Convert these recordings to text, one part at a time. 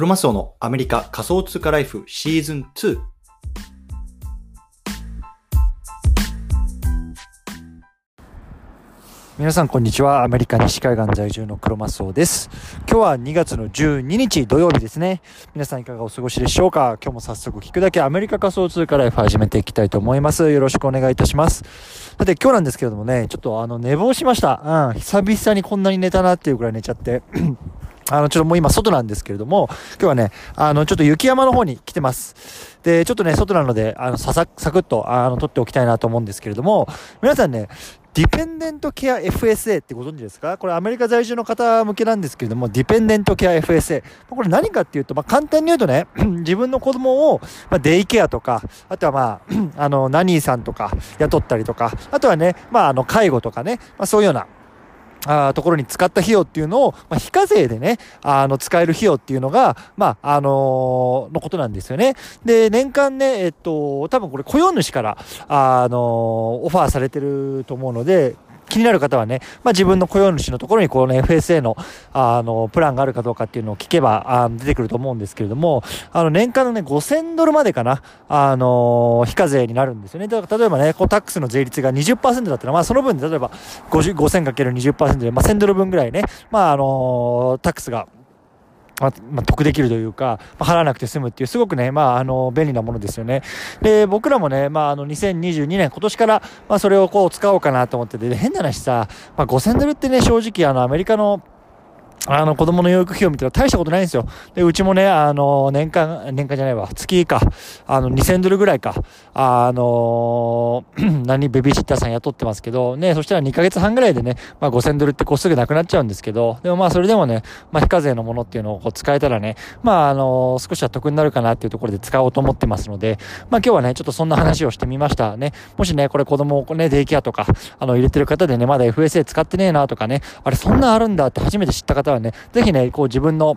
クロマスオのアメリカ仮想通貨ライフシーズン2。皆さんこんにちは。アメリカ西海岸在住のクロマスオです。今日は2月の12日土曜日ですね。皆さんいかがお過ごしでしょうか？今日も早速聞くだけアメリカ仮想通貨ライフ始めていきたいと思います。よろしくお願いいたします。さて今日なんですけれどもね、ちょっとあの寝坊しました。うん。久々にこんなに寝たなっていうくらい寝ちゃって。あの、ちょっともう今外なんですけれども、今日はね、あの、ちょっと雪山の方に来てます。で、ちょっとね、外なので、あの、ささ、サクッと、あの、撮っておきたいなと思うんですけれども、皆さんね、ディペンデントケア FSA ってご存知ですか？これアメリカ在住の方向けなんですけれども、ディペンデントケア FSA。これ何かっていうと、まあ、簡単に言うとね、自分の子供を、まあ、デイケアとか、あとはまあ、あの、ナニーさんとか雇ったりとか、あとはね、まあ、あの、介護とかね、まあ、そういうような、あところに使った費用っていうのを、まあ、非課税でね、あの、使える費用っていうのが、まあ、あのーのことなんですよね。で、年間ね、えっと、多分これ雇用主から、あのーオファーされてると思うので、気になる方はね、まあ、自分の雇用主のところにこの FSA の、あの、プランがあるかどうかっていうのを聞けば、あ出てくると思うんですけれども、あの、年間のね、5000ドルまでかな、あの非課税になるんですよね。だから、例えばね、こう、タックスの税率が20%だったら、まあ、その分で、例えば、50 5000×20% で、まあ、1000ドル分ぐらいね、まあ、あのタックスが、まあ、まあ、得できるというか、ま、払わなくて済むっていう、すごくね、まあ、あの、便利なものですよね。で、僕らもね、まあ、あの、2022年、今年から、まあ、それをこう、使おうかなと思ってて、変な話さ、まあ、5000ドルってね、正直、あの、アメリカの、あの、子供の養育費用見たら大したことないんですよ。で、うちもね、あの、年間、年間じゃないわ、月か、あの、2000ドルぐらいか、あの、何、ベビーシッターさん雇ってますけど、ね、そしたら2ヶ月半ぐらいでね、まあ5000ドルってこうすぐなくなっちゃうんですけど、でもまあそれでもね、まあ非課税のものっていうのをこう使えたらね、まああの、少しは得になるかなっていうところで使おうと思ってますので、まあ今日はね、ちょっとそんな話をしてみました。ね。もしね、これ子供をね、デイケアとか、あの、入れてる方でね、まだ FSA 使ってねえなとかね、あれそんなあるんだって初めて知った方方はね、ぜひね、こう自分の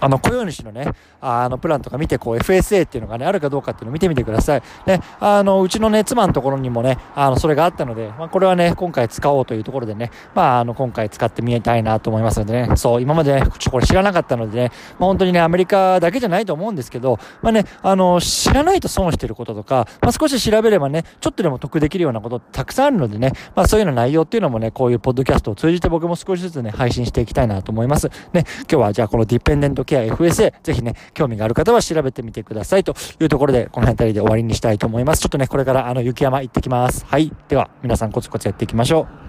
あの、雇用主のね、あの、プランとか見て、こう、FSA っていうのがね、あるかどうかっていうのを見てみてください。ね、あの、うちのね、妻のところにもね、あの、それがあったので、まあ、これはね、今回使おうというところでね、まあ、あの、今回使ってみたいなと思いますのでね、そう、今までね、ちょこれ知らなかったのでね、まあ、本当にね、アメリカだけじゃないと思うんですけど、まあね、あの、知らないと損してることとか、まあ、少し調べればね、ちょっとでも得できるようなことたくさんあるのでね、まあ、そういうような内容っていうのもね、こういうポッドキャストを通じて僕も少しずつね、配信していきたいなと思います。ね、今日はじゃあこのディペンデントケア FSA、ぜひね、興味がある方は調べてみてくださいというところで、この辺りで終わりにしたいと思います。ちょっとね、これからあの雪山行ってきます。はい。では、皆さんコツコツやっていきましょう。